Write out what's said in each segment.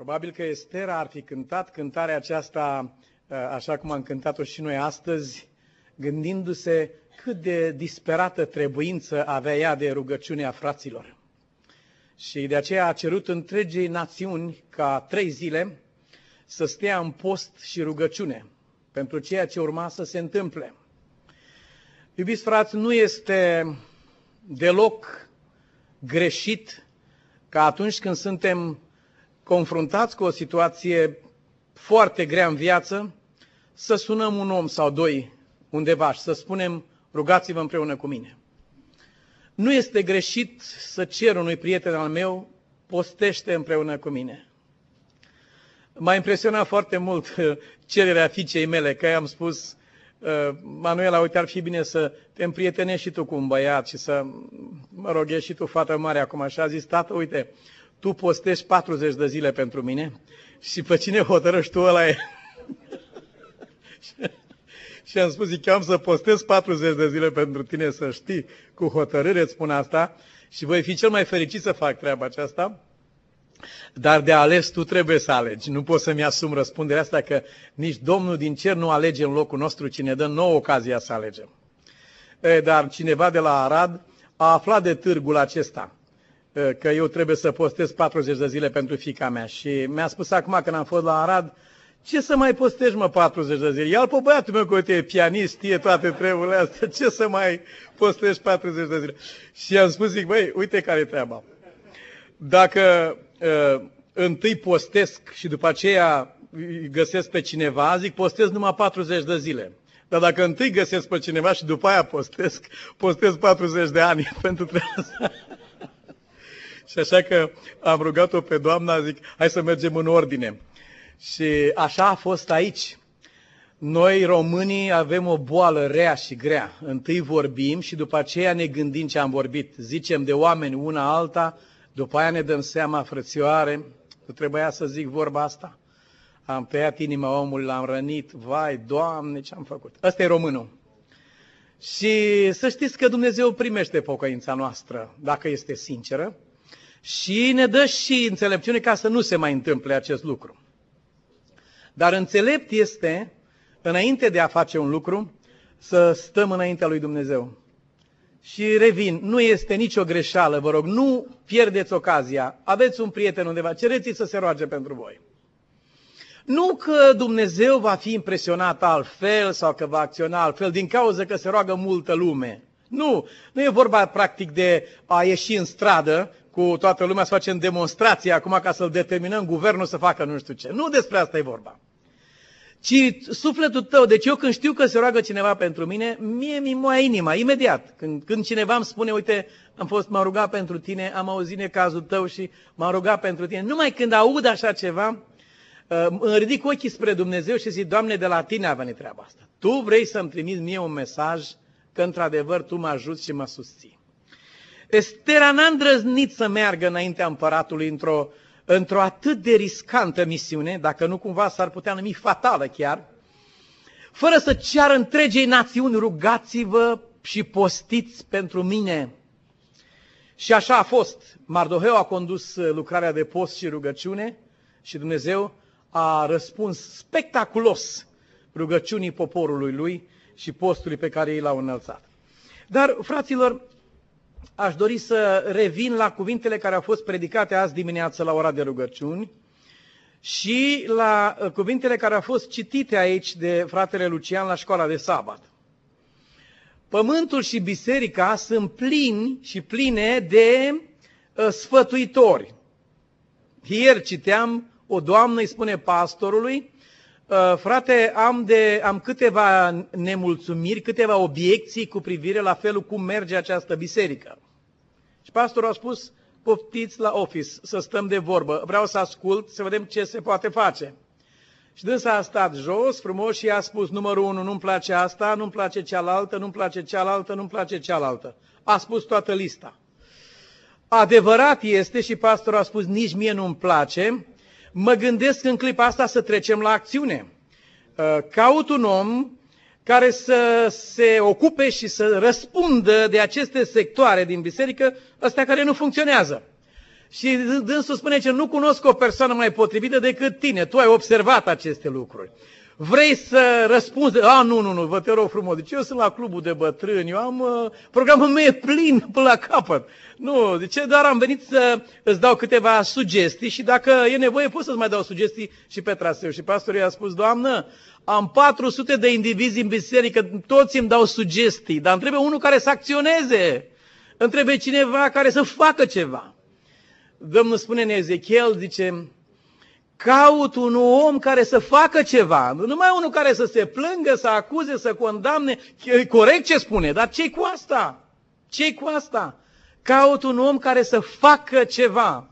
Probabil că Estera ar fi cântat cântarea aceasta uh, așa cum am cântat-o și noi astăzi, gândindu-se cât de disperată trebuință avea ea de rugăciunea fraților. Și de aceea a cerut întregii națiuni ca trei zile să stea în post și rugăciune pentru ceea ce urma să se întâmple. Iubiți frați, nu este deloc greșit ca atunci când suntem confruntați cu o situație foarte grea în viață, să sunăm un om sau doi undeva și să spunem, rugați-vă împreună cu mine. Nu este greșit să cer unui prieten al meu, postește împreună cu mine. M-a impresionat foarte mult cererea fiicei mele, că am spus, uh, Manuela, uite, ar fi bine să te împrietenești și tu cu un băiat și să, mă rog, ești și tu fată mare acum. Și a zis, tată, uite, tu postești 40 de zile pentru mine și pe cine hotărăști tu ăla e. și am spus, zic, am să postez 40 de zile pentru tine, să știi, cu hotărâre îți spun asta și voi fi cel mai fericit să fac treaba aceasta. Dar de ales tu trebuie să alegi. Nu pot să-mi asum răspunderea asta că nici Domnul din cer nu alege în locul nostru, cine dă nouă ocazia să alegem. Dar cineva de la Arad a aflat de târgul acesta că eu trebuie să postez 40 de zile pentru fica mea. Și mi-a spus acum când am fost la Arad, ce să mai postezi, mă, 40 de zile? Ia-l pe băiatul meu, că uite, e pianist, știe toate treburile astea, ce să mai postezi 40 de zile? Și am spus, zic, băi, uite care e treaba. Dacă uh, întâi postesc și după aceea găsesc pe cineva, zic, postez numai 40 de zile. Dar dacă întâi găsesc pe cineva și după aia postez, postez 40 de ani pentru treaba asta. Și așa că am rugat-o pe doamna, zic, hai să mergem în ordine. Și așa a fost aici. Noi, românii, avem o boală rea și grea. Întâi vorbim și după aceea ne gândim ce am vorbit. Zicem de oameni una alta, după aia ne dăm seama, frățioare, nu trebuia să zic vorba asta. Am tăiat inima omului, l-am rănit, vai, Doamne, ce am făcut. Ăsta e românul. Și să știți că Dumnezeu primește pocăința noastră, dacă este sinceră, și ne dă și înțelepciune ca să nu se mai întâmple acest lucru. Dar înțelept este, înainte de a face un lucru, să stăm înaintea lui Dumnezeu. Și revin, nu este nicio greșeală, vă rog, nu pierdeți ocazia. Aveți un prieten undeva, cereți să se roage pentru voi. Nu că Dumnezeu va fi impresionat altfel sau că va acționa altfel din cauza că se roagă multă lume. Nu, nu e vorba practic de a ieși în stradă cu toată lumea să facem demonstrații acum ca să-l determinăm guvernul să facă nu știu ce. Nu despre asta e vorba. Ci sufletul tău, deci eu când știu că se roagă cineva pentru mine, mie mi moa inima, imediat. Când, când cineva îmi spune, uite, am fost, m-am rugat pentru tine, am auzit necazul tău și m-am rugat pentru tine. Numai când aud așa ceva, uh, îmi ridic ochii spre Dumnezeu și zic, Doamne, de la tine a venit treaba asta. Tu vrei să-mi trimiți mie un mesaj că într-adevăr tu mă ajuți și mă susții. Estera n-a îndrăznit să meargă înaintea împăratului într-o, într-o atât de riscantă misiune, dacă nu cumva s-ar putea numi fatală chiar, fără să ceară întregei națiuni, rugați-vă și postiți pentru mine. Și așa a fost. Mardoheu a condus lucrarea de post și rugăciune și Dumnezeu a răspuns spectaculos rugăciunii poporului lui și postului pe care ei l-au înălțat. Dar, fraților, aș dori să revin la cuvintele care au fost predicate azi dimineață la ora de rugăciuni și la uh, cuvintele care au fost citite aici de fratele Lucian la școala de sabat. Pământul și biserica sunt plini și pline de uh, sfătuitori. Ieri citeam, o doamnă îi spune pastorului, uh, frate, am, de, am câteva nemulțumiri, câteva obiecții cu privire la felul cum merge această biserică. Și pastorul a spus, poftiți la office, să stăm de vorbă, vreau să ascult, să vedem ce se poate face. Și dânsa a stat jos, frumos, și a spus, numărul unu, nu-mi place asta, nu-mi place cealaltă, nu-mi place cealaltă, nu-mi place cealaltă. A spus toată lista. Adevărat este, și pastorul a spus, nici mie nu-mi place, mă gândesc în clipa asta să trecem la acțiune. Uh, caut un om care să se ocupe și să răspundă de aceste sectoare din biserică, astea care nu funcționează. Și dânsul spune că nu cunosc o persoană mai potrivită decât tine. Tu ai observat aceste lucruri. Vrei să răspunzi? A, nu, nu, nu, vă te rog frumos. Deci eu sunt la clubul de bătrâni, eu am, uh, programul meu e plin până la capăt. Nu, de ce doar am venit să îți dau câteva sugestii și dacă e nevoie pot să-ți mai dau sugestii și pe traseu. Și pastorul i-a spus, Doamnă, am 400 de indivizi în biserică, toți îmi dau sugestii, dar îmi trebuie unul care să acționeze. Îmi trebuie cineva care să facă ceva. Domnul spune în Ezechiel, zice, caut un om care să facă ceva, nu numai unul care să se plângă, să acuze, să condamne, corect ce spune, dar ce cu asta? ce cu asta? Caut un om care să facă ceva.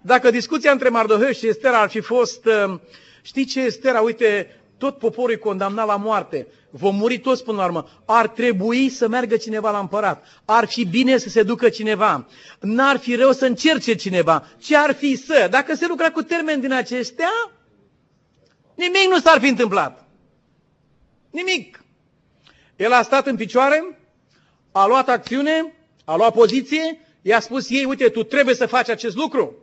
Dacă discuția între Mardoheu și Estera ar fi fost, uh, știi ce Estera, uite, tot poporul e condamnat la moarte, vom muri toți până la urmă, ar trebui să meargă cineva la împărat, ar fi bine să se ducă cineva, n-ar fi rău să încerce cineva, ce ar fi să, dacă se lucra cu termeni din acestea, nimic nu s-ar fi întâmplat. Nimic. El a stat în picioare, a luat acțiune, a luat poziție, i-a spus ei, uite, tu trebuie să faci acest lucru.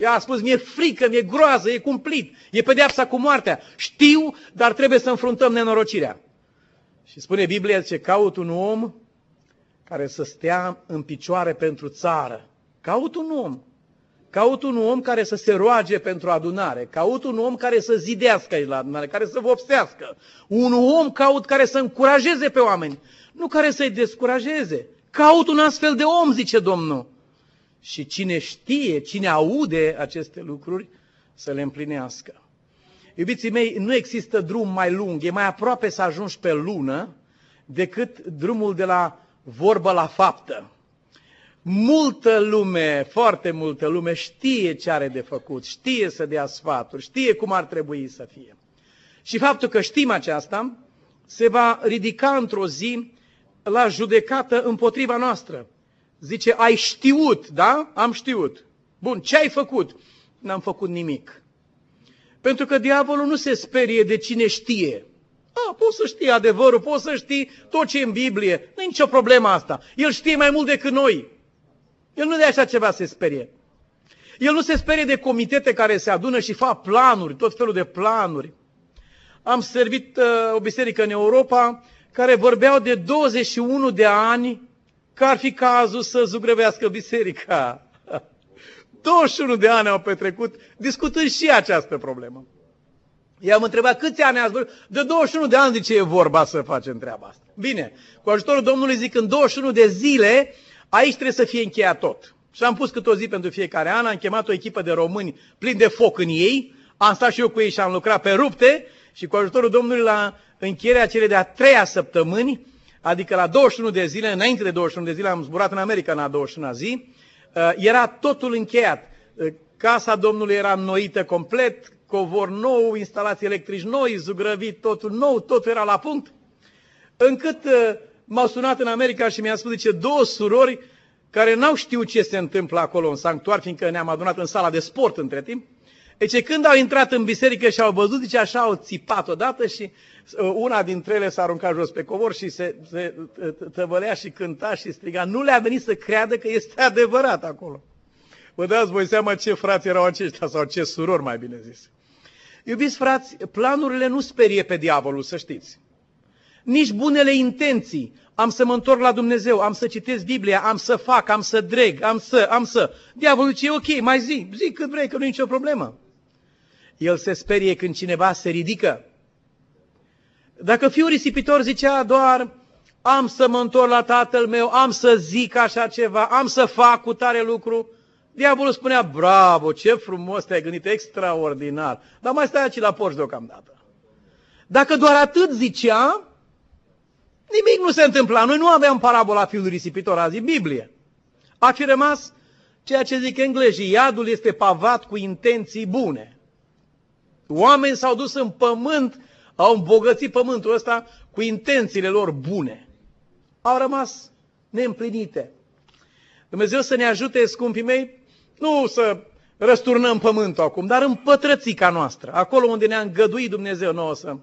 Ea a spus, mi-e frică, mi-e groază, e cumplit, e pedeapsa cu moartea. Știu, dar trebuie să înfruntăm nenorocirea. Și spune Biblia, ce caut un om care să stea în picioare pentru țară. Caut un om. Caut un om care să se roage pentru adunare. Caut un om care să zidească aici la adunare, care să vopsească. Un om caut care să încurajeze pe oameni, nu care să-i descurajeze. Caut un astfel de om, zice Domnul. Și cine știe, cine aude aceste lucruri, să le împlinească. Iubiții mei, nu există drum mai lung, e mai aproape să ajungi pe lună decât drumul de la vorbă la faptă. Multă lume, foarte multă lume știe ce are de făcut, știe să dea sfaturi, știe cum ar trebui să fie. Și faptul că știm aceasta se va ridica într-o zi la judecată împotriva noastră. Zice, ai știut, da? Am știut. Bun, ce ai făcut? N-am făcut nimic. Pentru că diavolul nu se sperie de cine știe. A, poți să știi adevărul, poți să știi tot ce e în Biblie. Nu e nicio problemă asta. El știe mai mult decât noi. El nu de așa ceva se sperie. El nu se sperie de comitete care se adună și fac planuri, tot felul de planuri. Am servit uh, o biserică în Europa care vorbeau de 21 de ani că ar fi cazul să zugrăvească biserica. 21 de ani au petrecut discutând și această problemă. I-am întrebat câți ani ați vorbit? De 21 de ani de ce e vorba să facem treaba asta. Bine, cu ajutorul Domnului zic în 21 de zile aici trebuie să fie încheiat tot. Și am pus cât o zi pentru fiecare an, am chemat o echipă de români plin de foc în ei, am stat și eu cu ei și am lucrat pe rupte și cu ajutorul Domnului la încheierea cele de-a treia săptămâni, adică la 21 de zile, înainte de 21 de zile, am zburat în America în a 21 zi, uh, era totul încheiat. Uh, casa Domnului era înnoită complet, covor nou, instalații electrici noi, zugrăvit, totul nou, totul era la punct. Încât uh, m-au sunat în America și mi-a spus, zice, două surori care n-au știut ce se întâmplă acolo în sanctuar, fiindcă ne-am adunat în sala de sport între timp. Deci când au intrat în biserică și au văzut, zice, așa au țipat odată și uh, una dintre ele s-a aruncat jos pe covor și se, se tăvălea și cânta și striga. Nu le-a venit să creadă că este adevărat acolo. Vă dați voi seama ce frați erau aceștia sau ce surori, mai bine zis. Iubiți frați, planurile nu sperie pe diavolul, să știți. Nici bunele intenții. Am să mă întorc la Dumnezeu, am să citesc Biblia, am să fac, am să dreg, am să, am să. Diavolul zice, ok, mai zi, zi cât vrei, că nu e nicio problemă. El se sperie când cineva se ridică. Dacă fiul risipitor zicea doar, am să mă întorc la tatăl meu, am să zic așa ceva, am să fac cu tare lucru, diavolul spunea, bravo, ce frumos te-ai gândit, extraordinar, dar mai stai aici la porci deocamdată. Dacă doar atât zicea, nimic nu se întâmpla. Noi nu aveam parabola fiului risipitor, azi Biblie. A fi rămas ceea ce zic englezii, iadul este pavat cu intenții bune. Oameni s-au dus în pământ, au îmbogățit pământul ăsta cu intențiile lor bune. Au rămas neîmplinite. Dumnezeu să ne ajute, scumpii mei, nu să răsturnăm pământul acum, dar în pătrățica noastră, acolo unde ne-a îngăduit Dumnezeu nouă să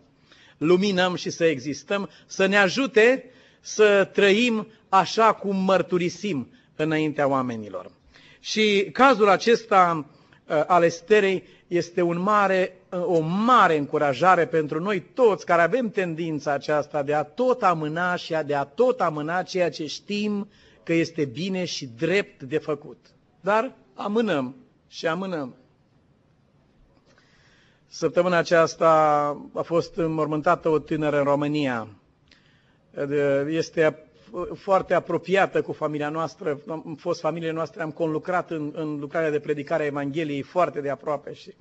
luminăm și să existăm, să ne ajute să trăim așa cum mărturisim înaintea oamenilor. Și cazul acesta uh, al Esterei este un mare, uh, o mare încurajare pentru noi toți care avem tendința aceasta de a tot amâna și a de a tot amâna ceea ce știm că este bine și drept de făcut. Dar amânăm și amânăm. Săptămâna aceasta a fost înmormântată o tânără în România. Este foarte apropiată cu familia noastră, am fost familie noastre, am conlucrat în, în lucrarea de predicare a Evangheliei foarte de aproape și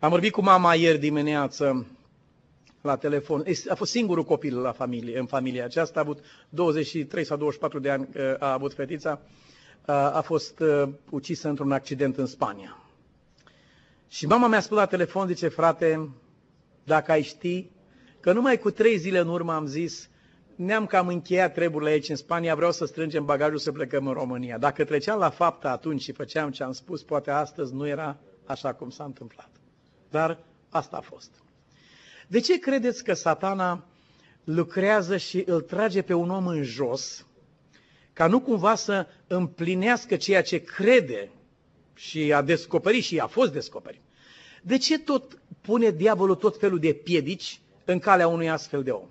am vorbit cu mama ieri dimineață la telefon. A fost singurul copil la familie, în familia aceasta, a avut 23 sau 24 de ani, a avut fetița, a fost ucisă într-un accident în Spania. Și mama mi-a spus la telefon, zice, frate, dacă ai ști, că numai cu trei zile în urmă am zis, ne-am cam încheiat treburile aici în Spania, vreau să strângem bagajul să plecăm în România. Dacă treceam la faptă atunci și făceam ce am spus, poate astăzi nu era așa cum s-a întâmplat. Dar asta a fost. De ce credeți că satana lucrează și îl trage pe un om în jos, ca nu cumva să împlinească ceea ce crede și a descoperit și a fost descoperit? De ce tot pune diavolul tot felul de piedici în calea unui astfel de om?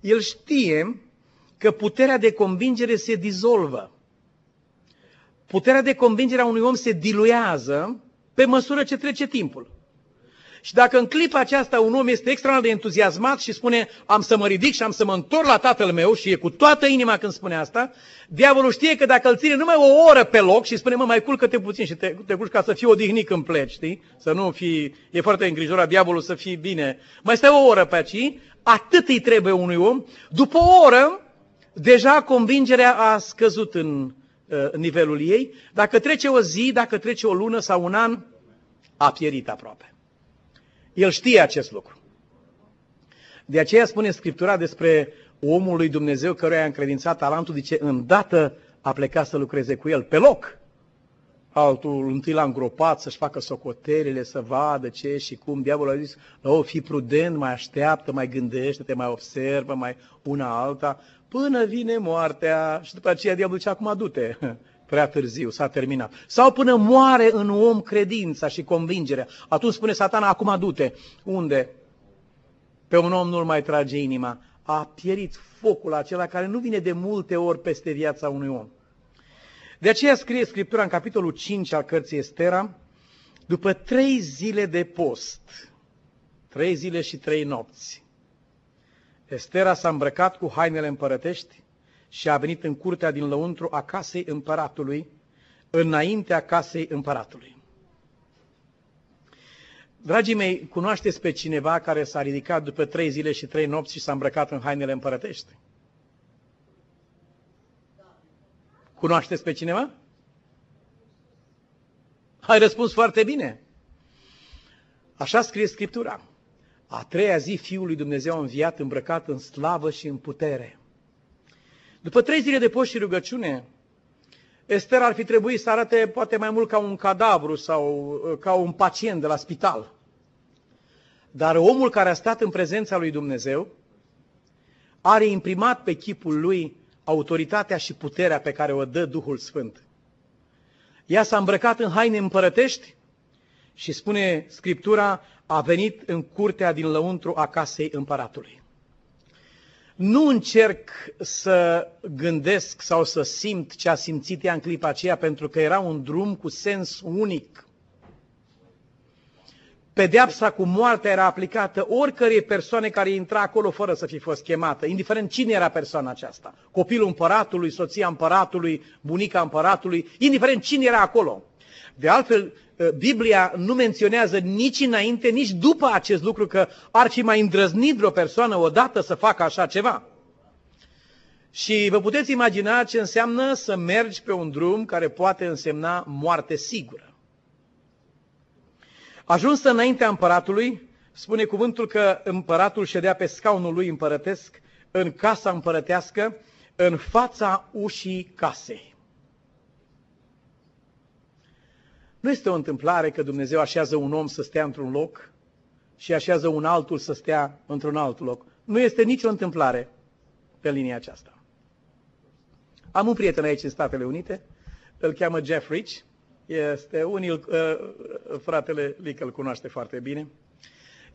El știe că puterea de convingere se dizolvă. Puterea de convingere a unui om se diluează pe măsură ce trece timpul. Și dacă în clipa aceasta un om este extraordinar de entuziasmat și spune am să mă ridic și am să mă întorc la tatăl meu și e cu toată inima când spune asta, diavolul știe că dacă îl ține numai o oră pe loc și spune mă mai culcă-te puțin și te, te culci ca să fii odihnit când pleci, știi? Să nu fii, e foarte îngrijorat diavolul să fii bine. Mai stai o oră pe aici, atât îi trebuie unui om. După o oră, deja convingerea a scăzut în uh, nivelul ei. Dacă trece o zi, dacă trece o lună sau un an, a pierit aproape. El știe acest lucru. De aceea spune Scriptura despre omul lui Dumnezeu căruia a încredințat talentul, zice, îndată a plecat să lucreze cu el, pe loc. Altul întâi l-a îngropat să-și facă socotelile, să vadă ce și cum. Diavolul a zis, o, fi prudent, mai așteaptă, mai gândește-te, mai observă, mai una alta, până vine moartea. Și după aceea diavolul zice, acum du-te, prea târziu, s-a terminat. Sau până moare în om credința și convingerea. Atunci spune satana, acum du-te. Unde? Pe un om nu-l mai trage inima. A pierit focul acela care nu vine de multe ori peste viața unui om. De aceea scrie Scriptura în capitolul 5 al cărții Estera, după trei zile de post, trei zile și trei nopți, Estera s-a îmbrăcat cu hainele împărătești și a venit în curtea din lăuntru a casei împăratului, înaintea casei împăratului. Dragii mei, cunoașteți pe cineva care s-a ridicat după trei zile și trei nopți și s-a îmbrăcat în hainele împărătești? Cunoașteți pe cineva? Ai răspuns foarte bine. Așa scrie Scriptura. A treia zi Fiul lui Dumnezeu a înviat îmbrăcat în slavă și în putere. După trei zile de post și rugăciune, Ester ar fi trebuit să arate poate mai mult ca un cadavru sau uh, ca un pacient de la spital. Dar omul care a stat în prezența lui Dumnezeu are imprimat pe chipul lui autoritatea și puterea pe care o dă Duhul Sfânt. Ea s-a îmbrăcat în haine împărătești și spune Scriptura, a venit în curtea din lăuntru a casei împăratului. Nu încerc să gândesc sau să simt ce a simțit ea în clipa aceea, pentru că era un drum cu sens unic. Pedeapsa cu moartea era aplicată oricărei persoane care intra acolo fără să fi fost chemată, indiferent cine era persoana aceasta. Copilul împăratului, soția împăratului, bunica împăratului, indiferent cine era acolo. De altfel, ă, Biblia nu menționează nici înainte, nici după acest lucru că ar fi mai îndrăznit vreo persoană odată să facă așa ceva. Și vă puteți imagina ce înseamnă să mergi pe un drum care poate însemna moarte sigură. Ajuns înaintea împăratului, spune cuvântul că împăratul ședea pe scaunul lui împărătesc, în casa împărătească, în fața ușii casei. Nu este o întâmplare că Dumnezeu așează un om să stea într-un loc și așează un altul să stea într-un alt loc. Nu este nicio întâmplare pe linia aceasta. Am un prieten aici în Statele Unite, îl cheamă Jeff Rich, este unul, uh, fratele Lick îl cunoaște foarte bine.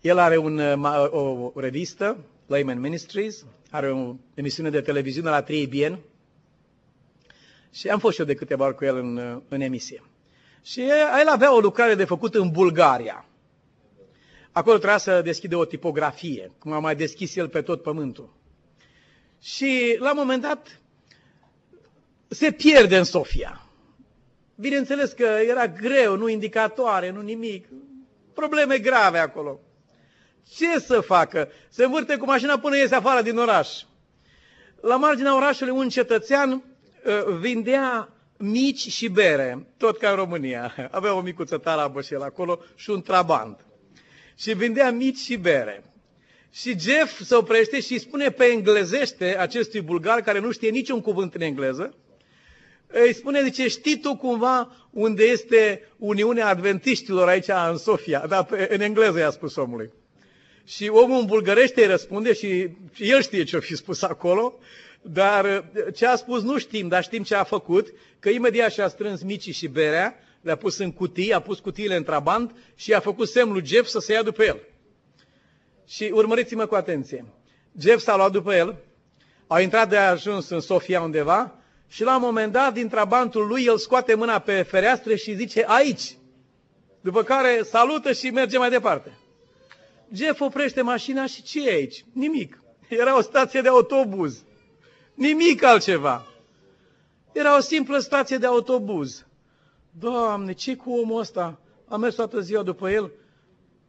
El are un, uh, o revistă, Layman Ministries, are o emisiune de televiziune la 3BN și am fost și eu de câteva ori cu el în, uh, în emisie. Și el avea o lucrare de făcut în Bulgaria. Acolo trebuia să deschide o tipografie, cum a mai deschis el pe tot pământul. Și la un moment dat se pierde în Sofia. Bineînțeles că era greu, nu indicatoare, nu nimic. Probleme grave acolo. Ce să facă? Se învârte cu mașina până iese afară din oraș. La marginea orașului un cetățean uh, vindea mici și bere, tot ca în România. Avea o micuță tarabă și el acolo și un trabant. Și vindea mici și bere. Și Jeff se oprește și spune pe englezește acestui bulgar care nu știe niciun cuvânt în engleză, îi spune, zice, știi tu cumva unde este Uniunea Adventiștilor aici în Sofia? Dar pe, în engleză i-a spus omului. Și omul în bulgărește îi răspunde și, și el știe ce-o fi spus acolo, dar ce a spus nu știm, dar știm ce a făcut, că imediat și-a strâns micii și berea, le-a pus în cutii, a pus cutiile în trabant și a făcut semnul Jeff să se ia după el. Și urmăriți-mă cu atenție. Jeff s-a luat după el, au intrat de ajuns în Sofia undeva și la un moment dat, din trabantul lui, el scoate mâna pe fereastră și zice, aici. După care salută și merge mai departe. Jeff oprește mașina și ce e aici? Nimic. Era o stație de autobuz. Nimic altceva. Era o simplă stație de autobuz. Doamne, ce cu omul ăsta? Am mers toată ziua după el.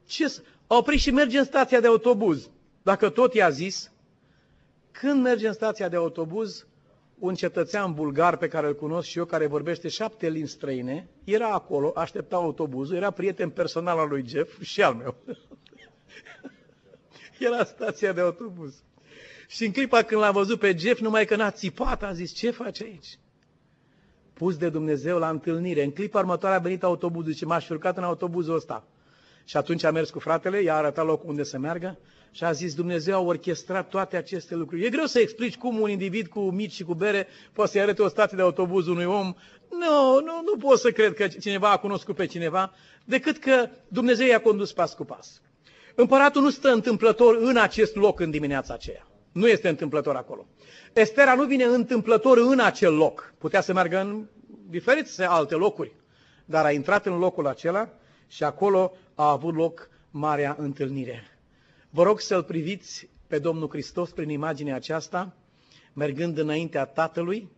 Ce A oprit și merge în stația de autobuz. Dacă tot i-a zis, când merge în stația de autobuz, un cetățean bulgar pe care îl cunosc și eu, care vorbește șapte limbi străine, era acolo, aștepta autobuzul, era prieten personal al lui Jeff și al meu. era stația de autobuz. Și în clipa când l-a văzut pe Jeff, numai că n-a țipat, a zis, ce faci aici? Pus de Dumnezeu la întâlnire. În clipa următoare a venit autobuzul și m-a șurcat în autobuzul ăsta. Și atunci a mers cu fratele, i-a arătat locul unde să meargă și a zis, Dumnezeu a orchestrat toate aceste lucruri. E greu să explici cum un individ cu mici și cu bere poate să-i arate o stație de autobuz unui om. Nu, nu, nu pot să cred că cineva a cunoscut pe cineva, decât că Dumnezeu i-a condus pas cu pas. Împăratul nu stă întâmplător în acest loc în dimineața aceea. Nu este întâmplător acolo. Estera nu vine întâmplător în acel loc. Putea să meargă în diferite alte locuri. Dar a intrat în locul acela și acolo a avut loc marea întâlnire. Vă rog să-L priviți pe Domnul Hristos prin imaginea aceasta, mergând înaintea Tatălui,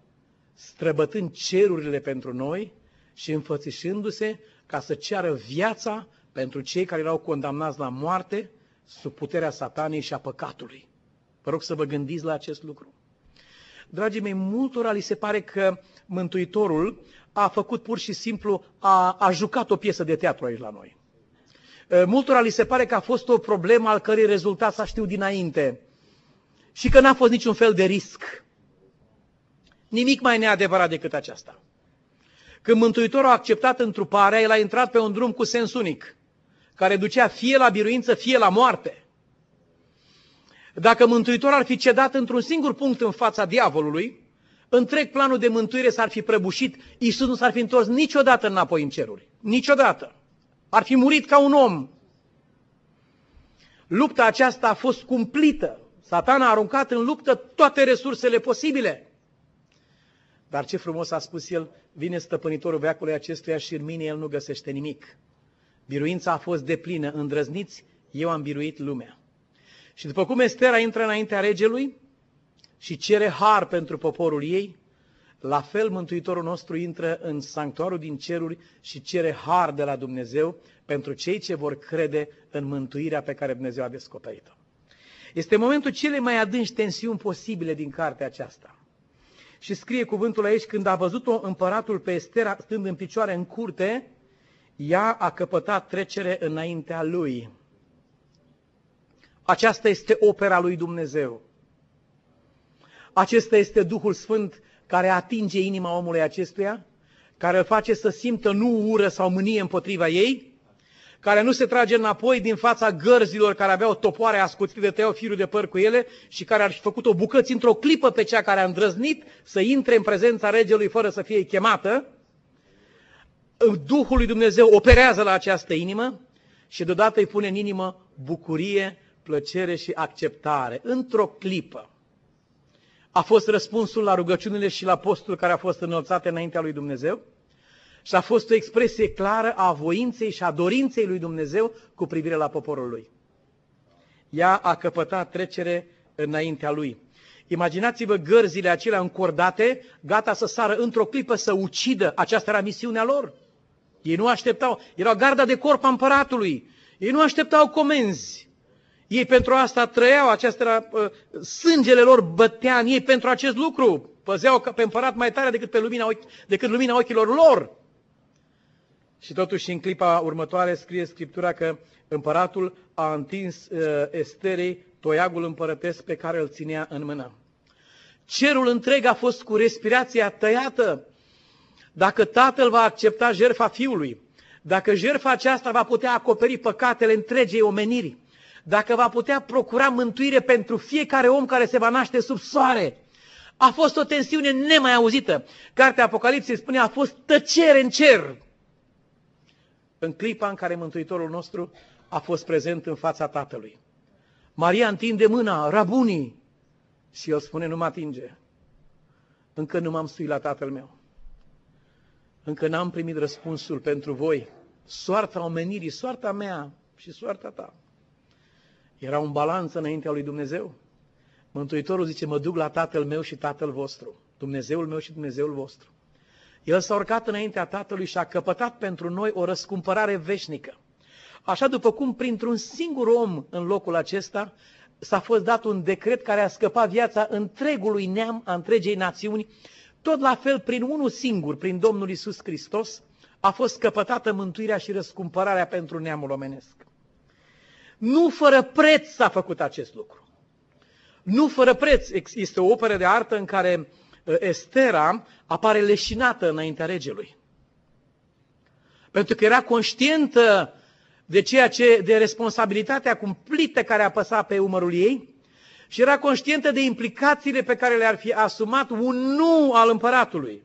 străbătând cerurile pentru noi și înfățișându-se ca să ceară viața pentru cei care erau condamnați la moarte sub puterea satanei și a păcatului. Vă rog să vă gândiți la acest lucru. Dragii mei, multora li se pare că Mântuitorul a făcut pur și simplu, a, a jucat o piesă de teatru aici la noi. Multora li se pare că a fost o problemă al cărei rezultat s-a știut dinainte și că n-a fost niciun fel de risc. Nimic mai neadevărat decât aceasta. Când Mântuitorul a acceptat întruparea, el a intrat pe un drum cu sens unic, care ducea fie la biruință, fie la moarte. Dacă Mântuitorul ar fi cedat într-un singur punct în fața diavolului, întreg planul de mântuire s-ar fi prăbușit, Iisus nu s-ar fi întors niciodată înapoi în ceruri. Niciodată. Ar fi murit ca un om. Lupta aceasta a fost cumplită. Satana a aruncat în luptă toate resursele posibile. Dar ce frumos a spus el, vine stăpânitorul veacului acestuia și în mine el nu găsește nimic. Biruința a fost deplină, îndrăzniți, eu am biruit lumea. Și după cum Estera intră înaintea regelui și cere har pentru poporul ei, la fel Mântuitorul nostru intră în sanctuarul din ceruri și cere har de la Dumnezeu pentru cei ce vor crede în mântuirea pe care Dumnezeu a descoperit-o. Este momentul cele mai adânci tensiuni posibile din cartea aceasta. Și scrie cuvântul aici, când a văzut-o împăratul pe Estera stând în picioare în curte, ea a căpătat trecere înaintea lui. Aceasta este opera lui Dumnezeu. Acesta este Duhul Sfânt care atinge inima omului acestuia, care îl face să simtă nu ură sau mânie împotriva ei, care nu se trage înapoi din fața gărzilor care aveau topoare ascuțite de tăiau firul de păr cu ele și care ar fi făcut o bucăți într-o clipă pe cea care a îndrăznit să intre în prezența regelui fără să fie chemată, Duhul lui Dumnezeu operează la această inimă și deodată îi pune în inimă bucurie, plăcere și acceptare, într-o clipă. A fost răspunsul la rugăciunile și la postul care a fost înălțate înaintea lui Dumnezeu și a fost o expresie clară a voinței și a dorinței lui Dumnezeu cu privire la poporul lui. Ea a căpătat trecere înaintea lui. Imaginați-vă gărzile acelea încordate, gata să sară într-o clipă să ucidă. Aceasta era misiunea lor. Ei nu așteptau, era garda de corp a împăratului. Ei nu așteptau comenzi. Ei pentru asta trăiau, acesta era, uh, sângele lor bătea în ei pentru acest lucru. Păzeau pe împărat mai tare decât, pe lumina, decât lumina ochilor lor. Și totuși în clipa următoare scrie Scriptura că împăratul a întins uh, Esterei toiagul împărătesc pe care îl ținea în mână. Cerul întreg a fost cu respirația tăiată. Dacă tatăl va accepta jertfa fiului, dacă jertfa aceasta va putea acoperi păcatele întregei omeniri, dacă va putea procura mântuire pentru fiecare om care se va naște sub soare, a fost o tensiune nemai auzită. Cartea Apocalipsei spune a fost tăcere în cer. În clipa în care Mântuitorul nostru a fost prezent în fața Tatălui. Maria întinde mâna, rabunii, și el spune, nu mă atinge. Încă nu m-am suit la tatăl meu. Încă n-am primit răspunsul pentru voi. Soarta omenirii, soarta mea și soarta ta. Era un balanț înaintea lui Dumnezeu. Mântuitorul zice, mă duc la tatăl meu și tatăl vostru. Dumnezeul meu și Dumnezeul vostru. El s-a urcat înaintea Tatălui și a căpătat pentru noi o răscumpărare veșnică. Așa după cum printr-un singur om în locul acesta s-a fost dat un decret care a scăpat viața întregului neam, a întregei națiuni, tot la fel prin unul singur, prin Domnul Isus Hristos, a fost scăpătată mântuirea și răscumpărarea pentru neamul omenesc. Nu fără preț s-a făcut acest lucru. Nu fără preț. Este o operă de artă în care uh, Estera apare leșinată înaintea regelui. Pentru că era conștientă de ceea ce, de responsabilitatea cumplită care a păsat pe umărul ei și era conștientă de implicațiile pe care le-ar fi asumat un nu al împăratului.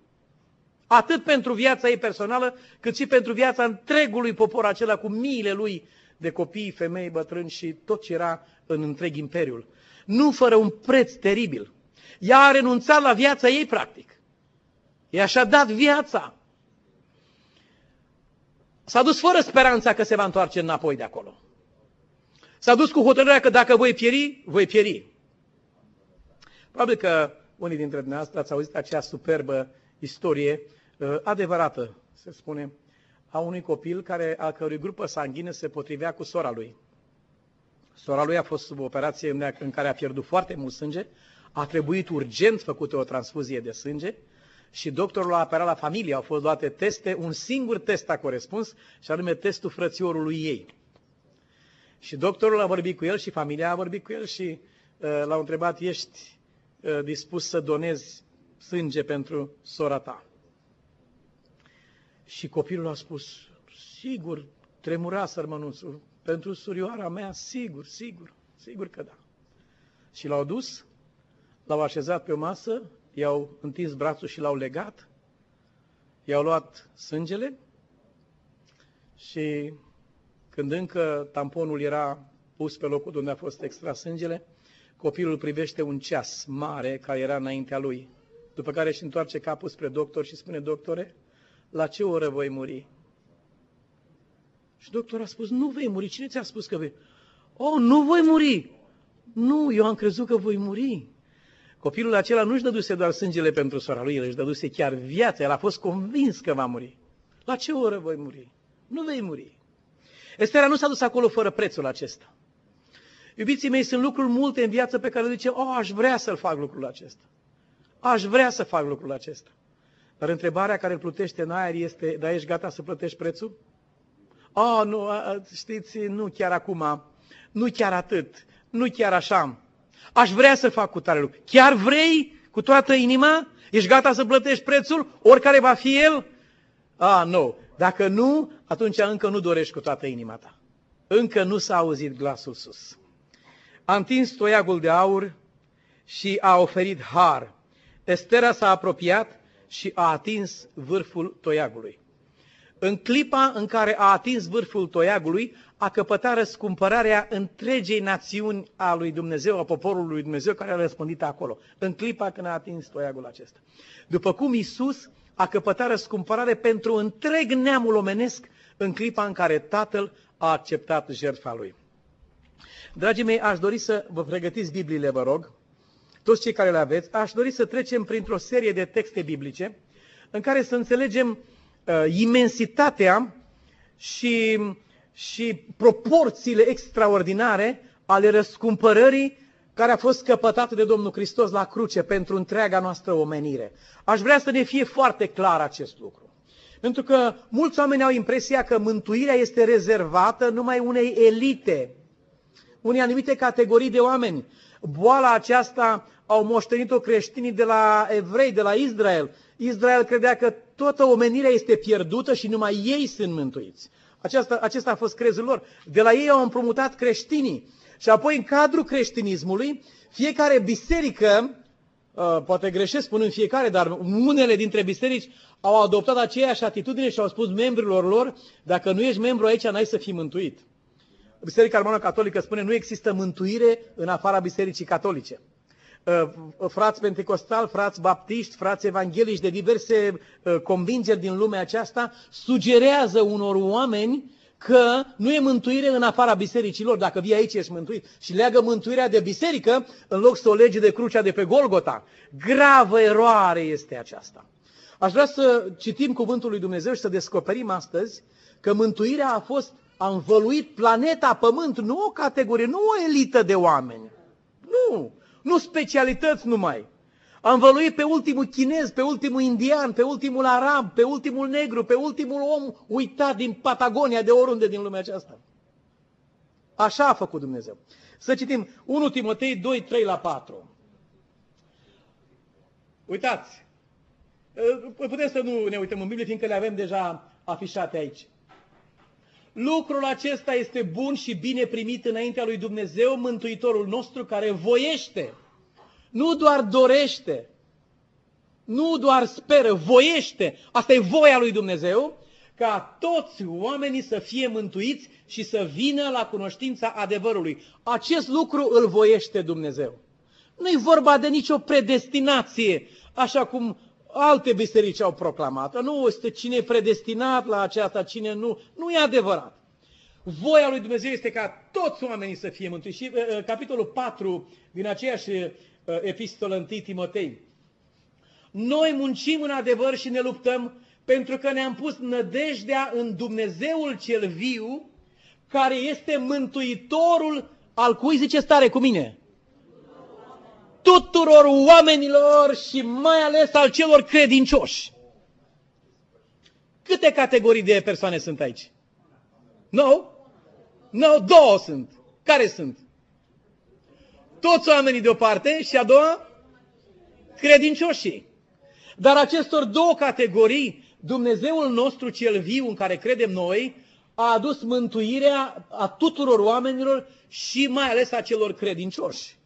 Atât pentru viața ei personală, cât și pentru viața întregului popor acela cu miile lui de copii, femei, bătrâni și tot ce era în întreg imperiul. Nu fără un preț teribil. Ea a renunțat la viața ei, practic. Ea și-a dat viața S-a dus fără speranța că se va întoarce înapoi de acolo. S-a dus cu hotărârea că dacă voi pieri, voi pieri. Probabil că unii dintre dumneavoastră ați auzit acea superbă istorie uh, adevărată, se spune, a unui copil care, a cărui grupă sanghină se potrivea cu sora lui. Sora lui a fost sub operație în care a pierdut foarte mult sânge, a trebuit urgent făcută o transfuzie de sânge și doctorul a aperat la familie, au fost luate teste, un singur test a corespuns, și anume testul frățiorului ei. Și doctorul a vorbit cu el și familia a vorbit cu el și uh, l-au întrebat, ești uh, dispus să donezi sânge pentru sora ta? Și copilul a spus, sigur, tremura sărmănuțul, pentru surioara mea, sigur, sigur, sigur că da. Și l-au dus, l-au așezat pe o masă i-au întins brațul și l-au legat, i-au luat sângele și când încă tamponul era pus pe locul unde a fost extras sângele, copilul privește un ceas mare care era înaintea lui, după care își întoarce capul spre doctor și spune, doctore, la ce oră voi muri? Și doctorul a spus, nu vei muri. Cine ți-a spus că vei? Oh, nu voi muri! Nu, eu am crezut că voi muri. Copilul acela nu-și dăduse doar sângele pentru sora lui, el își dăduse chiar viața, el a fost convins că va muri. La ce oră voi muri? Nu vei muri. Estera nu s-a dus acolo fără prețul acesta. Iubiții mei, sunt lucruri multe în viață pe care le zice, oh, aș vrea să-l fac lucrul acesta. Aș vrea să fac lucrul acesta. Dar întrebarea care îl plutește în aer este, dar ești gata să plătești prețul? Oh, nu, știți, nu chiar acum, nu chiar atât, nu chiar așa. Aș vrea să fac cu tare lucru. Chiar vrei cu toată inima? Ești gata să plătești prețul, oricare va fi el? Ah, nu. Dacă nu, atunci încă nu dorești cu toată inima ta. Încă nu s-a auzit glasul sus. A întins toiagul de aur și a oferit har. Estera s-a apropiat și a atins vârful toiagului. în clipa în care a atins vârful toiagului, a căpătat răscumpărarea întregei națiuni a lui Dumnezeu, a poporului lui Dumnezeu care a răspândit acolo. În clipa când a atins toiagul acesta. După cum Isus a căpătat răscumpărare pentru întreg neamul omenesc în clipa în care Tatăl a acceptat jertfa lui. Dragii mei, aș dori să vă pregătiți Bibliile, vă rog, toți cei care le aveți, aș dori să trecem printr-o serie de texte biblice în care să înțelegem uh, imensitatea și, și proporțiile extraordinare ale răscumpărării care a fost căpătată de Domnul Hristos la cruce pentru întreaga noastră omenire. Aș vrea să ne fie foarte clar acest lucru. Pentru că mulți oameni au impresia că mântuirea este rezervată numai unei elite, unei anumite categorii de oameni. Boala aceasta au moștenit-o creștinii de la evrei, de la Israel. Israel credea că toată omenirea este pierdută și numai ei sunt mântuiți. Aceasta, acesta a fost crezul lor. De la ei au împrumutat creștinii. Și apoi, în cadrul creștinismului, fiecare biserică, uh, poate greșesc spunând fiecare, dar unele dintre biserici au adoptat aceeași atitudine și au spus membrilor lor, dacă nu ești membru aici, n-ai să fii mântuit. Biserica Romană Catolică spune, nu există mântuire în afara Bisericii Catolice. Uh, frați pentecostali, frați baptiști, frați evanghelici de diverse uh, convingeri din lumea aceasta sugerează unor oameni că nu e mântuire în afara bisericilor. Dacă vii aici ești mântuit și leagă mântuirea de biserică în loc să o lege de crucea de pe Golgota. Gravă eroare este aceasta. Aș vrea să citim cuvântul lui Dumnezeu și să descoperim astăzi că mântuirea a fost, a învăluit planeta Pământ, nu o categorie, nu o elită de oameni. Nu, nu specialități numai. A învăluit pe ultimul chinez, pe ultimul indian, pe ultimul arab, pe ultimul negru, pe ultimul om uitat din Patagonia, de oriunde din lumea aceasta. Așa a făcut Dumnezeu. Să citim 1 Timotei 2, 3 la 4. Uitați, putem să nu ne uităm în Biblie, fiindcă le avem deja afișate aici. Lucrul acesta este bun și bine primit înaintea lui Dumnezeu, Mântuitorul nostru, care voiește, nu doar dorește, nu doar speră, voiește, asta e voia lui Dumnezeu, ca toți oamenii să fie mântuiți și să vină la cunoștința adevărului. Acest lucru îl voiește Dumnezeu. Nu e vorba de nicio predestinație, așa cum alte biserici au proclamat. Nu este cine e predestinat la aceasta, cine nu. Nu e adevărat. Voia lui Dumnezeu este ca toți oamenii să fie mântuiți. Și uh, uh capitolul 4 din aceeași uh, epistolă 1 Timotei. Noi muncim în adevăr și ne luptăm pentru că ne-am pus nădejdea în Dumnezeul cel viu, care este mântuitorul al cui zice stare cu mine? Tuturor oamenilor și mai ales al celor credincioși. Câte categorii de persoane sunt aici? Nu? No? Nu, no, două sunt. Care sunt? Toți oamenii de o parte și a doua? Credincioșii. Dar acestor două categorii, Dumnezeul nostru cel viu în care credem noi, a adus mântuirea a tuturor oamenilor și mai ales a celor credincioși.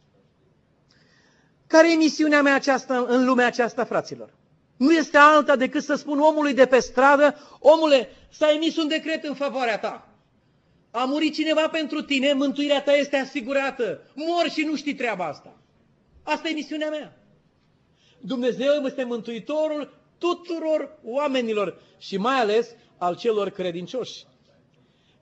Care e misiunea mea aceasta în lumea aceasta, fraților? Nu este alta decât să spun omului de pe stradă, omule, s-a emis un decret în favoarea ta. A murit cineva pentru tine, mântuirea ta este asigurată. Mor și nu știi treaba asta. Asta e misiunea mea. Dumnezeu este mântuitorul tuturor oamenilor și mai ales al celor credincioși.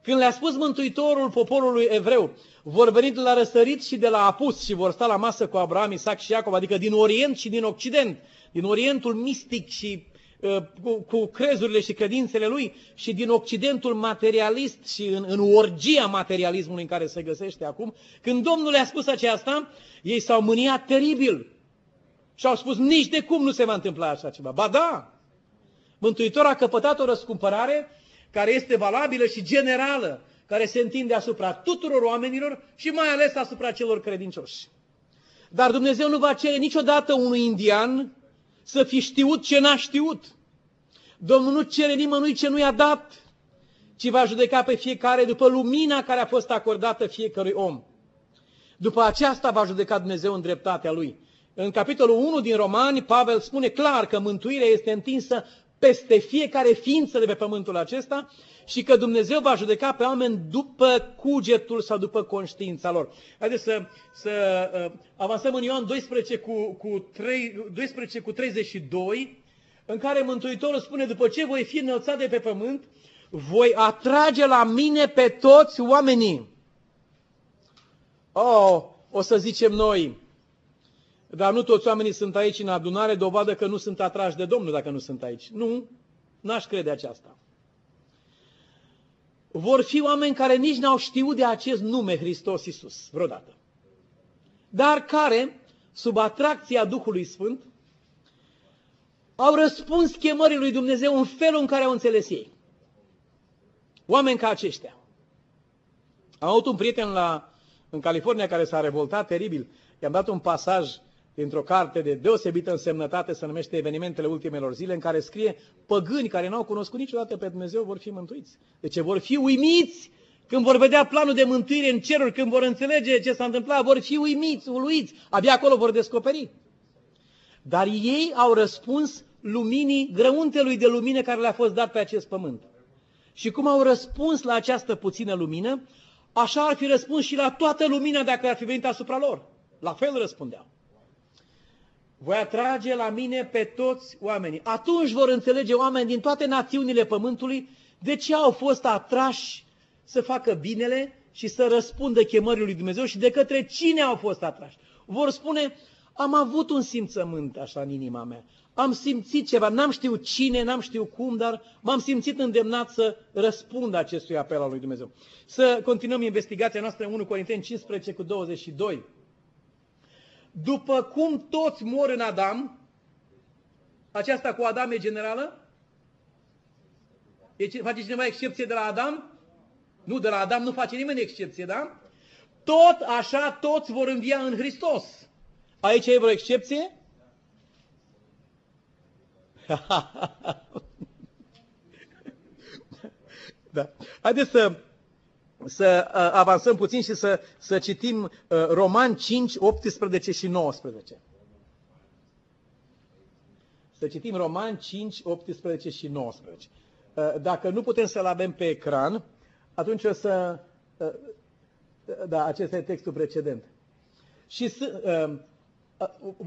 Când le-a spus Mântuitorul poporului evreu, vor veni de la răsărit și de la apus și vor sta la masă cu Abraham, Isaac și Iacov, adică din Orient și din Occident, din Orientul mistic și uh, cu, cu crezurile și credințele lui și din Occidentul materialist și în, în orgia materialismului în care se găsește acum, când Domnul le-a spus aceasta, ei s-au mâniat teribil și au spus nici de cum nu se va întâmpla așa ceva. Ba da! Mântuitor a căpătat o răscumpărare care este valabilă și generală, care se întinde asupra tuturor oamenilor și mai ales asupra celor credincioși. Dar Dumnezeu nu va cere niciodată unui indian să fi știut ce n-a știut. Domnul nu cere nimănui ce nu i-a dat, ci va judeca pe fiecare după lumina care a fost acordată fiecărui om. După aceasta va judeca Dumnezeu în dreptatea Lui. În capitolul 1 din Romani, Pavel spune clar că mântuirea este întinsă peste fiecare ființă de pe pământul acesta și că Dumnezeu va judeca pe oameni după cugetul sau după conștiința lor. Haideți să, să uh, avansăm în Ioan 12 cu, cu, 3, 12 cu 32, în care Mântuitorul spune, după ce voi fi înălțat de pe pământ, voi atrage la mine pe toți oamenii. Oh, o să zicem noi, dar nu toți oamenii sunt aici în adunare, dovadă că nu sunt atrași de Domnul dacă nu sunt aici. Nu, n-aș crede aceasta. Vor fi oameni care nici n-au știut de acest nume Hristos Iisus vreodată. Dar care, sub atracția Duhului Sfânt, au răspuns chemării lui Dumnezeu în felul în care au înțeles ei. Oameni ca aceștia. Am avut un prieten la, în California care s-a revoltat teribil. I-am dat un pasaj dintr-o carte de deosebită însemnătate, se numește Evenimentele ultimelor zile, în care scrie păgâni care n-au cunoscut niciodată pe Dumnezeu vor fi mântuiți. Deci vor fi uimiți când vor vedea planul de mântuire în ceruri, când vor înțelege ce s-a întâmplat, vor fi uimiți, uluiți, abia acolo vor descoperi. Dar ei au răspuns luminii, grăuntelui de lumină care le-a fost dat pe acest pământ. Și cum au răspuns la această puțină lumină, așa ar fi răspuns și la toată lumina dacă ar fi venit asupra lor. La fel răspundeau. Voi atrage la mine pe toți oamenii. Atunci vor înțelege oameni din toate națiunile pământului de ce au fost atrași să facă binele și să răspundă chemării lui Dumnezeu și de către cine au fost atrași. Vor spune, am avut un simțământ așa în inima mea. Am simțit ceva, n-am știut cine, n-am știut cum, dar m-am simțit îndemnat să răspund acestui apel al lui Dumnezeu. Să continuăm investigația noastră în 1 Corinteni 15 cu 22. După cum toți mor în Adam, aceasta cu Adam e generală? E, face cineva excepție de la Adam? Nu, de la Adam nu face nimeni excepție, da? Tot așa, toți vor învia în Hristos. Aici e vreo excepție? da. Haideți să, să uh, avansăm puțin și să, să citim uh, Roman 5, 18 și 19. Să citim Roman 5, 18 și 19. Uh, dacă nu putem să-l avem pe ecran, atunci o să... Da, acesta e textul precedent. Și să,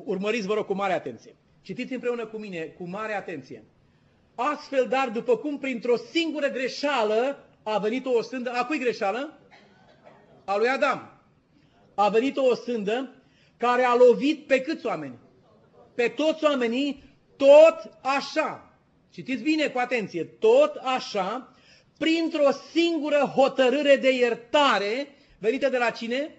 urmăriți, vă rog, cu mare atenție. Citiți împreună cu mine, cu mare atenție. Astfel, dar, după cum printr-o singură greșeală a venit o sândă, a cui greșeală? A lui Adam. A venit o sândă care a lovit pe câți oameni? Pe toți oamenii, tot așa. Citiți bine, cu atenție, tot așa, printr-o singură hotărâre de iertare, venită de la cine?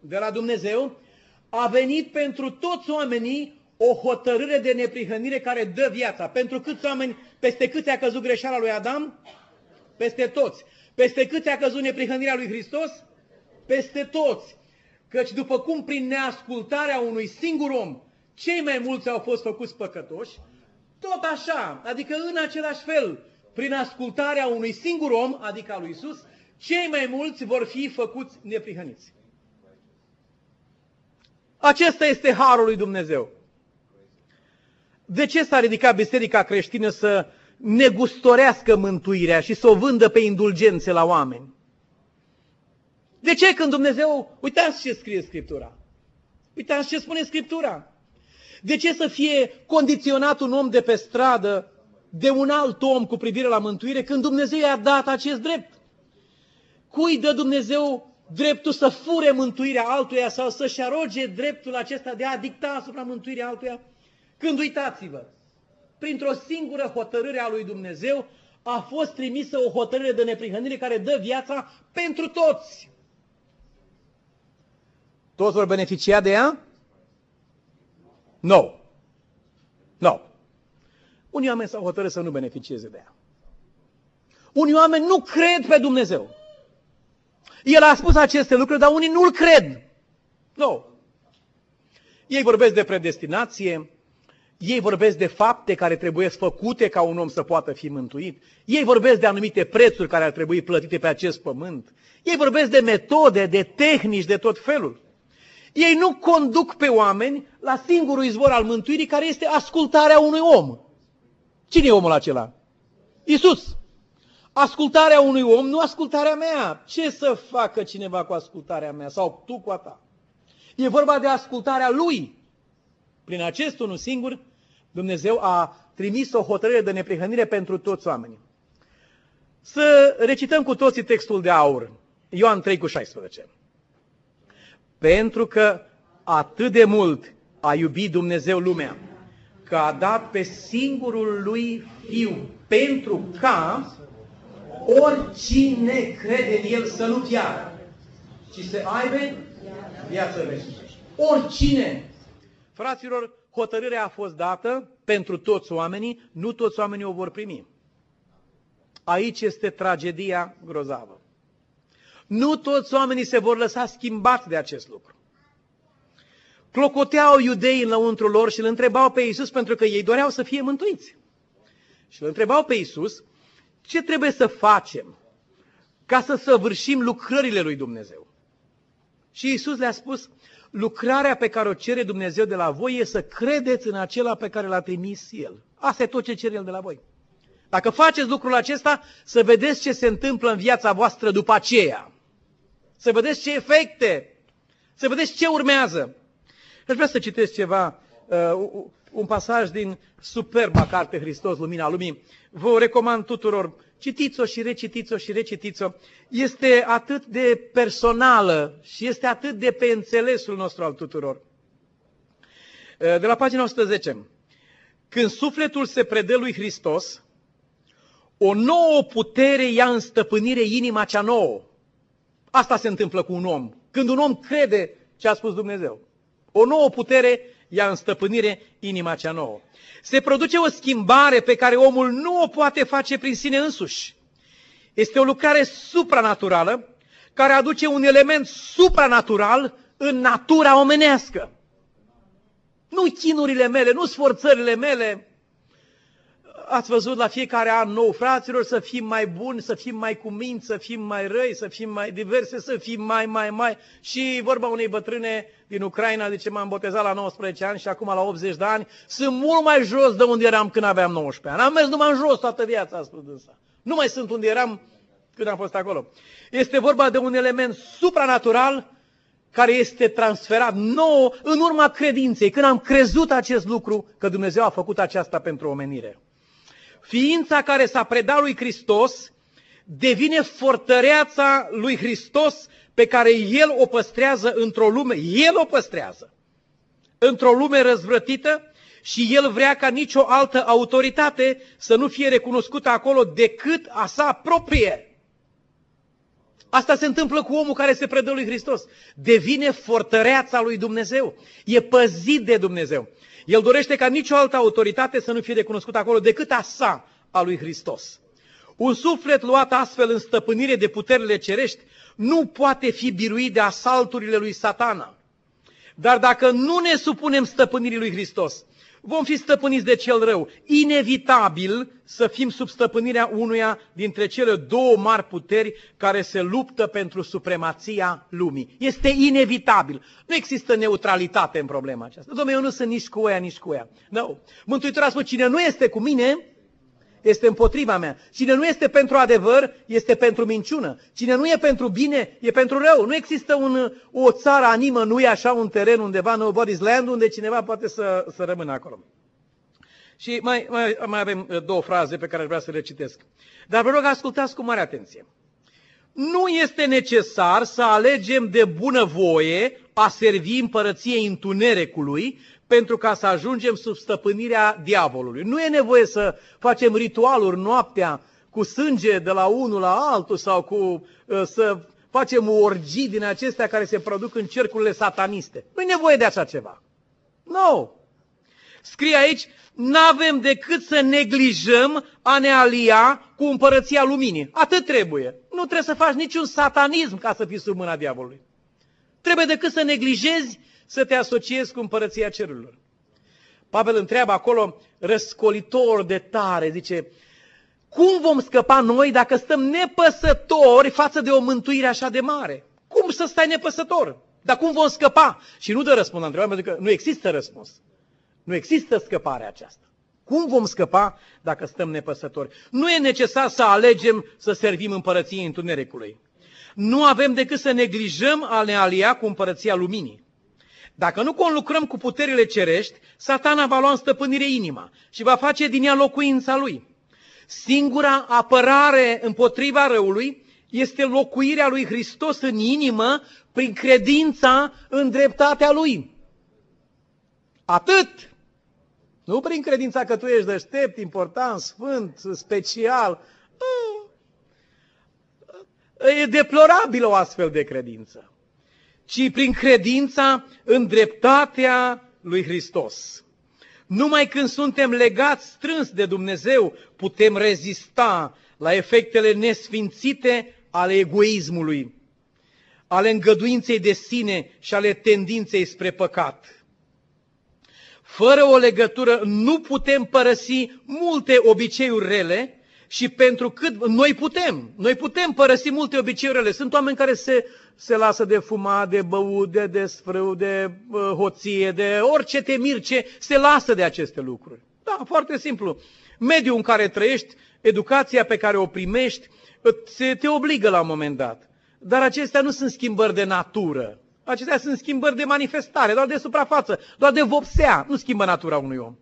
De la Dumnezeu, a venit pentru toți oamenii o hotărâre de neprihănire care dă viața. Pentru câți oameni, peste câți a căzut greșeala lui Adam? Peste toți. Peste câți a căzut neprihănirea lui Hristos? Peste toți. Căci după cum prin neascultarea unui singur om, cei mai mulți au fost făcuți păcătoși, tot așa, adică în același fel, prin ascultarea unui singur om, adică a lui Isus, cei mai mulți vor fi făcuți neprihăniți. Acesta este harul lui Dumnezeu. De ce s-a ridicat biserica creștină să negustorească mântuirea și să o vândă pe indulgențe la oameni? De ce când Dumnezeu, uitați ce scrie Scriptura, uitați ce spune Scriptura, de ce să fie condiționat un om de pe stradă de un alt om cu privire la mântuire când Dumnezeu i-a dat acest drept? Cui dă Dumnezeu dreptul să fure mântuirea altuia sau să-și aroge dreptul acesta de a dicta asupra mântuirii altuia? Când uitați-vă, printr-o singură hotărâre a lui Dumnezeu, a fost trimisă o hotărâre de neprihănire care dă viața pentru toți. Toți vor beneficia de ea? Nu. No. Nu. No. Unii oameni s-au hotărât să nu beneficieze de ea. Unii oameni nu cred pe Dumnezeu. El a spus aceste lucruri, dar unii nu-L cred. Nu. No. Ei vorbesc de predestinație, ei vorbesc de fapte care trebuie făcute ca un om să poată fi mântuit. Ei vorbesc de anumite prețuri care ar trebui plătite pe acest pământ. Ei vorbesc de metode, de tehnici, de tot felul. Ei nu conduc pe oameni la singurul izvor al mântuirii care este ascultarea unui om. Cine e omul acela? Isus. Ascultarea unui om, nu ascultarea mea. Ce să facă cineva cu ascultarea mea sau tu cu a ta? E vorba de ascultarea lui. Prin acest unul singur, Dumnezeu a trimis o hotărâre de neprihănire pentru toți oamenii. Să recităm cu toții textul de aur. Ioan 3 cu 16. Pentru că atât de mult a iubit Dumnezeu lumea, că a dat pe singurul lui Fiu, pentru ca oricine crede în El să nu piară, ci să aibă viață veșnică. Oricine! Fraților, hotărârea a fost dată pentru toți oamenii, nu toți oamenii o vor primi. Aici este tragedia grozavă. Nu toți oamenii se vor lăsa schimbați de acest lucru. Clocoteau iudeii înăuntru lor și îl întrebau pe Iisus pentru că ei doreau să fie mântuiți. Și îl întrebau pe Iisus ce trebuie să facem ca să săvârșim lucrările lui Dumnezeu. Și Iisus le-a spus, lucrarea pe care o cere Dumnezeu de la voi e să credeți în acela pe care l-a trimis El. Asta e tot ce cere El de la voi. Dacă faceți lucrul acesta, să vedeți ce se întâmplă în viața voastră după aceea. Să vedeți ce efecte, să vedeți ce urmează. Aș vrea să citesc ceva, uh, un pasaj din superba carte Hristos, Lumina Lumii. Vă o recomand tuturor. Citiți-o și recitiți-o și recitiți-o. Este atât de personală și este atât de pe înțelesul nostru al tuturor. Uh, de la pagina 110. Când sufletul se predă lui Hristos, o nouă putere ia în stăpânire inima cea nouă. Asta se întâmplă cu un om. Când un om crede ce a spus Dumnezeu. O nouă putere ia în stăpânire inima cea nouă. Se produce o schimbare pe care omul nu o poate face prin sine însuși. Este o lucrare supranaturală care aduce un element supranatural în natura omenească. Nu chinurile mele, nu sforțările mele, ați văzut la fiecare an nou, fraților, să fim mai buni, să fim mai cuminți, să fim mai răi, să fim mai diverse, să fim mai, mai, mai. Și vorba unei bătrâne din Ucraina, de ce m-am botezat la 19 ani și acum la 80 de ani, sunt mult mai jos de unde eram când aveam 19 ani. Am mers numai în jos toată viața, a spus dânsa. Nu mai sunt unde eram când am fost acolo. Este vorba de un element supranatural care este transferat nou în urma credinței, când am crezut acest lucru, că Dumnezeu a făcut aceasta pentru omenire ființa care s-a predat lui Hristos devine fortăreața lui Hristos pe care El o păstrează într-o lume, El o păstrează într-o lume răzvrătită și El vrea ca nicio altă autoritate să nu fie recunoscută acolo decât a sa proprie. Asta se întâmplă cu omul care se predă lui Hristos. Devine fortăreața lui Dumnezeu. E păzit de Dumnezeu. El dorește ca nicio altă autoritate să nu fie recunoscută acolo decât a sa, a lui Hristos. Un suflet luat astfel în stăpânire de puterile cerești nu poate fi biruit de asalturile lui satana. Dar dacă nu ne supunem stăpânirii lui Hristos, vom fi stăpâniți de cel rău. Inevitabil să fim sub stăpânirea unuia dintre cele două mari puteri care se luptă pentru supremația lumii. Este inevitabil. Nu există neutralitate în problema aceasta. Domnule, eu nu sunt nici cu ea, nici cu ea. Nu. No. Mântuitorul a spus, cine nu este cu mine, este împotriva mea. Cine nu este pentru adevăr, este pentru minciună. Cine nu e pentru bine, e pentru rău. Nu există un, o țară animă, nu e așa un teren undeva, nobody's land, unde cineva poate să, să rămână acolo. Și mai, mai, mai avem uh, două fraze pe care aș vrea să le citesc. Dar vă rog, ascultați cu mare atenție. Nu este necesar să alegem de bunăvoie a servi împărăției întunericului pentru ca să ajungem sub stăpânirea diavolului. Nu e nevoie să facem ritualuri noaptea cu sânge de la unul la altul sau cu uh, să facem orgii din acestea care se produc în cercurile sataniste. Nu e nevoie de așa ceva. Nu. No. Scrie aici, nu avem decât să neglijăm a ne alia cu împărăția luminii. Atât trebuie. Nu trebuie să faci niciun satanism ca să fii sub mâna diavolului. Trebuie decât să neglijezi să te asociezi cu împărăția cerurilor. Pavel întreabă acolo, răscolitor de tare, zice, cum vom scăpa noi dacă stăm nepăsători față de o mântuire așa de mare? Cum să stai nepăsător? Dar cum vom scăpa? Și nu dă răspuns la întrebare, pentru că nu există răspuns. Nu există scăparea aceasta. Cum vom scăpa dacă stăm nepăsători? Nu e necesar să alegem să servim împărăției întunericului. Nu avem decât să neglijăm a ne alia cu împărăția luminii. Dacă nu conlucrăm cu puterile cerești, satana va lua în stăpânire inima și va face din ea locuința lui. Singura apărare împotriva răului este locuirea lui Hristos în inimă prin credința în dreptatea lui. Atât! Nu prin credința că tu ești deștept, important, sfânt, special. E deplorabilă o astfel de credință. Ci prin credința în dreptatea lui Hristos. Numai când suntem legați strâns de Dumnezeu, putem rezista la efectele nesfințite ale egoismului, ale îngăduinței de sine și ale tendinței spre păcat. Fără o legătură nu putem părăsi multe obiceiuri rele și pentru cât noi putem, noi putem părăsi multe obiceiuri rele. Sunt oameni care se, se lasă de fumat, de băut, de desfrâu, de uh, hoție, de orice te mirce, se lasă de aceste lucruri. Da, foarte simplu. Mediul în care trăiești, educația pe care o primești, te, te obligă la un moment dat. Dar acestea nu sunt schimbări de natură. Acestea sunt schimbări de manifestare, doar de suprafață, doar de vopsea. Nu schimbă natura unui om.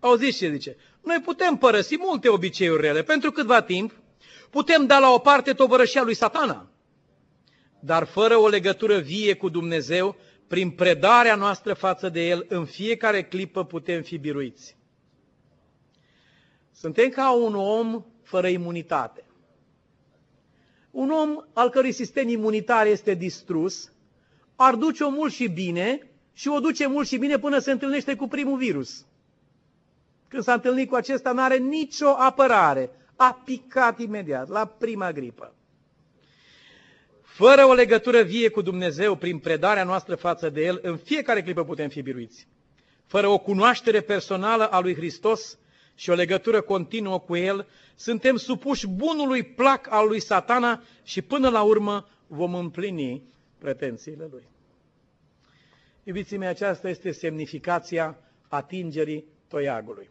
Auziți ce zice? Noi putem părăsi multe obiceiuri rele pentru câtva timp, putem da la o parte tovărășia lui satana, dar fără o legătură vie cu Dumnezeu, prin predarea noastră față de El, în fiecare clipă putem fi biruiți. Suntem ca un om fără imunitate. Un om al cărui sistem imunitar este distrus, ar duce-o mult și bine și o duce mult și bine până se întâlnește cu primul virus. Când s-a întâlnit cu acesta, nu are nicio apărare. A picat imediat, la prima gripă. Fără o legătură vie cu Dumnezeu, prin predarea noastră față de El, în fiecare clipă putem fi biruiți. Fără o cunoaștere personală a lui Hristos și o legătură continuă cu El, suntem supuși bunului plac al lui satana și până la urmă vom împlini pretențiile lui. Iubiții mei, aceasta este semnificația atingerii toiagului.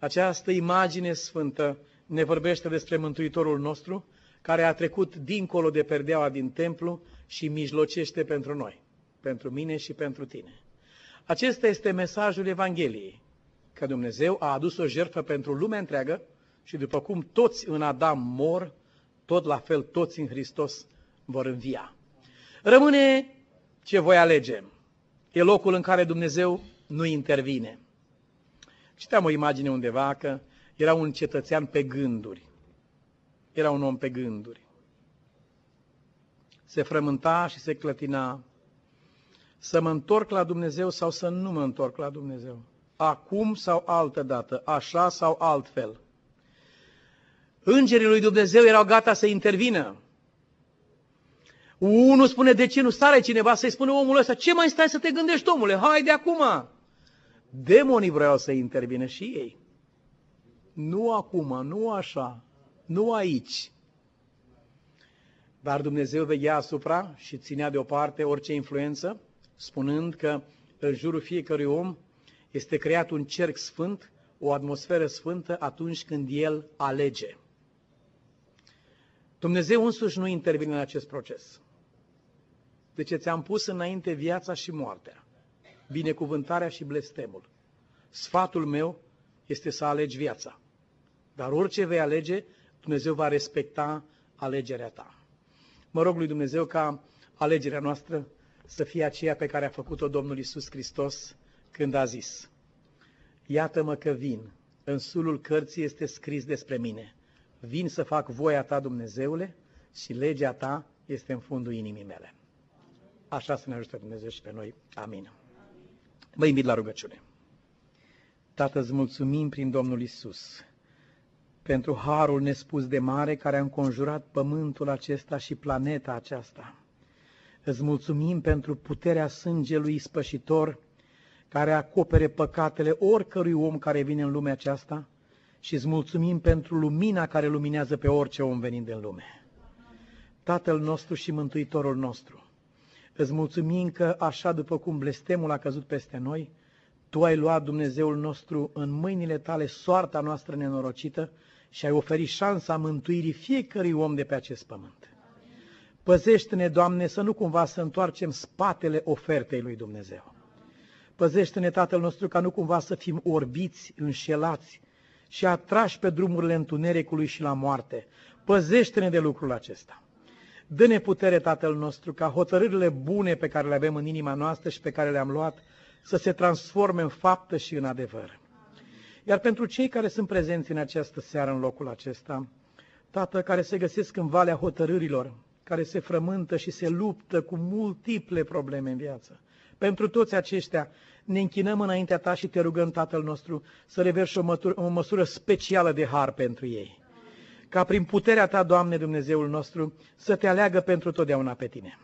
Această imagine sfântă ne vorbește despre Mântuitorul nostru, care a trecut dincolo de perdeaua din templu și mijlocește pentru noi, pentru mine și pentru tine. Acesta este mesajul Evangheliei, că Dumnezeu a adus o jertfă pentru lumea întreagă și după cum toți în Adam mor, tot la fel toți în Hristos vor învia. Rămâne ce voi alege. E locul în care Dumnezeu nu intervine. Citeam o imagine undeva că era un cetățean pe gânduri. Era un om pe gânduri. Se frământa și se clătina. Să mă întorc la Dumnezeu sau să nu mă întorc la Dumnezeu? Acum sau altă dată? Așa sau altfel? Îngerii lui Dumnezeu erau gata să intervină. Unul spune, de ce nu sare cineva să-i spună omul ăsta, ce mai stai să te gândești, omule, hai de acum. Demonii vreau să intervină și ei. Nu acum, nu așa, nu aici. Dar Dumnezeu veghea asupra și ținea deoparte orice influență, spunând că în jurul fiecărui om este creat un cerc sfânt, o atmosferă sfântă atunci când El alege. Dumnezeu însuși nu intervine în acest proces. Deci ți-am pus înainte viața și moartea, binecuvântarea și blestemul. Sfatul meu este să alegi viața. Dar orice vei alege, Dumnezeu va respecta alegerea ta. Mă rog lui Dumnezeu ca alegerea noastră să fie aceea pe care a făcut-o Domnul Isus Hristos când a zis, Iată-mă că vin, în sulul cărții este scris despre mine. Vin să fac voia ta, Dumnezeule, și legea ta este în fundul inimii mele. Așa să ne ajute Dumnezeu și pe noi. Amin. Vă invit la rugăciune. Tată, îți mulțumim prin Domnul Isus pentru harul nespus de mare care a înconjurat pământul acesta și planeta aceasta. Îți mulțumim pentru puterea sângelui spășitor care acopere păcatele oricărui om care vine în lumea aceasta și îți mulțumim pentru lumina care luminează pe orice om venind în lume. Tatăl nostru și Mântuitorul nostru, îți mulțumim că așa după cum blestemul a căzut peste noi, Tu ai luat, Dumnezeul nostru, în mâinile tale soarta noastră nenorocită și ai oferit șansa mântuirii fiecărui om de pe acest pământ. Păzește-ne, Doamne, să nu cumva să întoarcem spatele ofertei lui Dumnezeu. Păzește-ne, Tatăl nostru, ca nu cumva să fim orbiți, înșelați și atrași pe drumurile întunericului și la moarte. Păzește-ne de lucrul acesta. Dă-ne putere, Tatăl nostru, ca hotărârile bune pe care le avem în inima noastră și pe care le-am luat să se transforme în faptă și în adevăr. Iar pentru cei care sunt prezenți în această seară, în locul acesta, Tată, care se găsesc în valea hotărârilor, care se frământă și se luptă cu multiple probleme în viață, pentru toți aceștia ne închinăm înaintea Ta și te rugăm, Tatăl nostru, să reverși o, mătură, o măsură specială de har pentru ei. Ca prin puterea Ta, Doamne Dumnezeul nostru, să te aleagă pentru totdeauna pe Tine.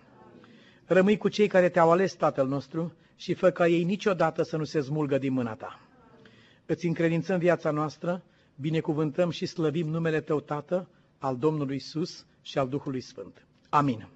Rămâi cu cei care te-au ales, Tatăl nostru, și fă ca ei niciodată să nu se smulgă din mâna Ta. Îți încredințăm viața noastră, binecuvântăm și slăvim numele Tău, Tată, al Domnului Isus și al Duhului Sfânt. Amin.